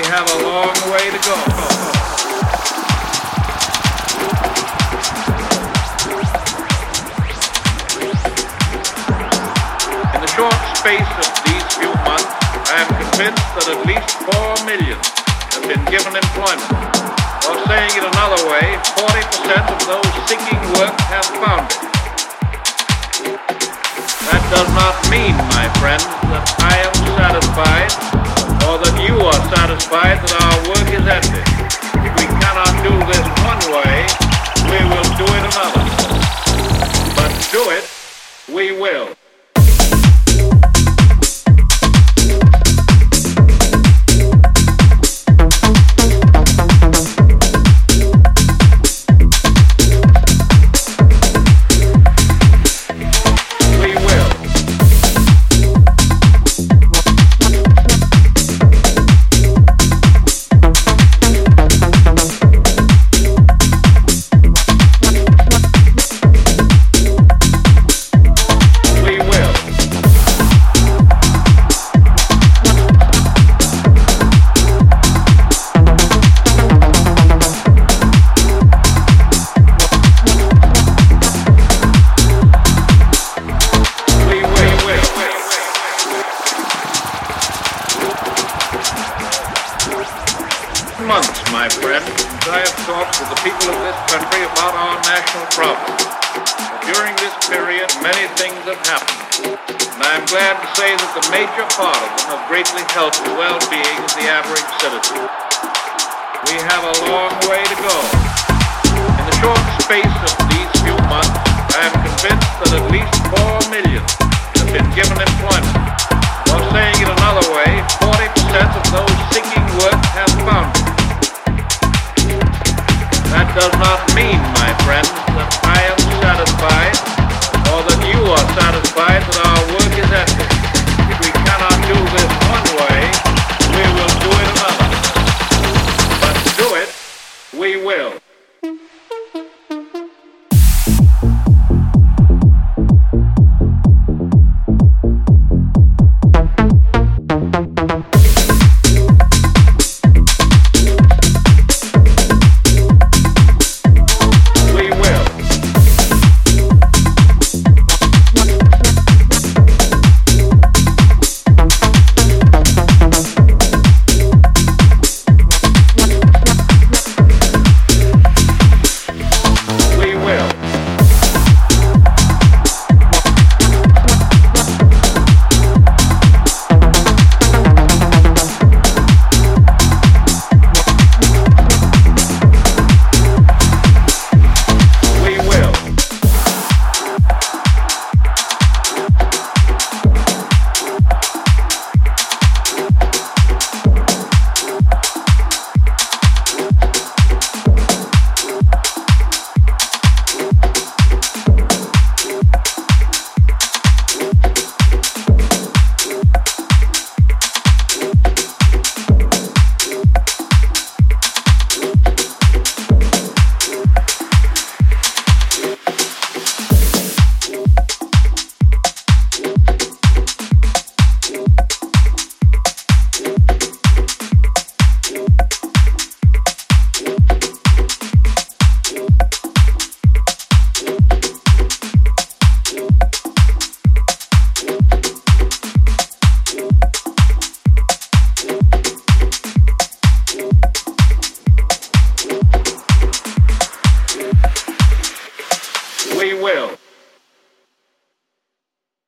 long way to go. In the short space of these few months, I am convinced that at least four million have been given employment. Or saying it another way, 40% of those seeking work have found it. That does not mean, my friends, that I am satisfied satisfied that our work is ended. If we cannot do this one way, we will do it another. But do it, we will. Months, my friend, since I have talked with the people of this country about our national problems. During this period, many things have happened. And I am glad to say that the major part of them have greatly helped the well-being of the average citizen. We have a long way to go. In the short space of these few months, I am convinced that at least four million mean,